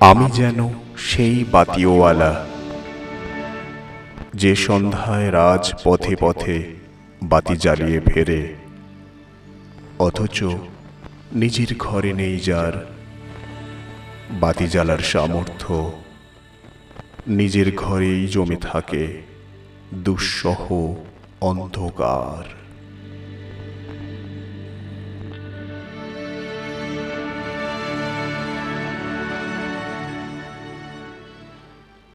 আমি যেন সেই বাতিওয়ালা যে সন্ধ্যায় রাজ পথে পথে বাতি জ্বালিয়ে ফেরে, অথচ নিজের ঘরে নেই যার বাতি জ্বালার সামর্থ্য। নিজের ঘরেই জমে থাকে দুঃসহ অন্ধকার।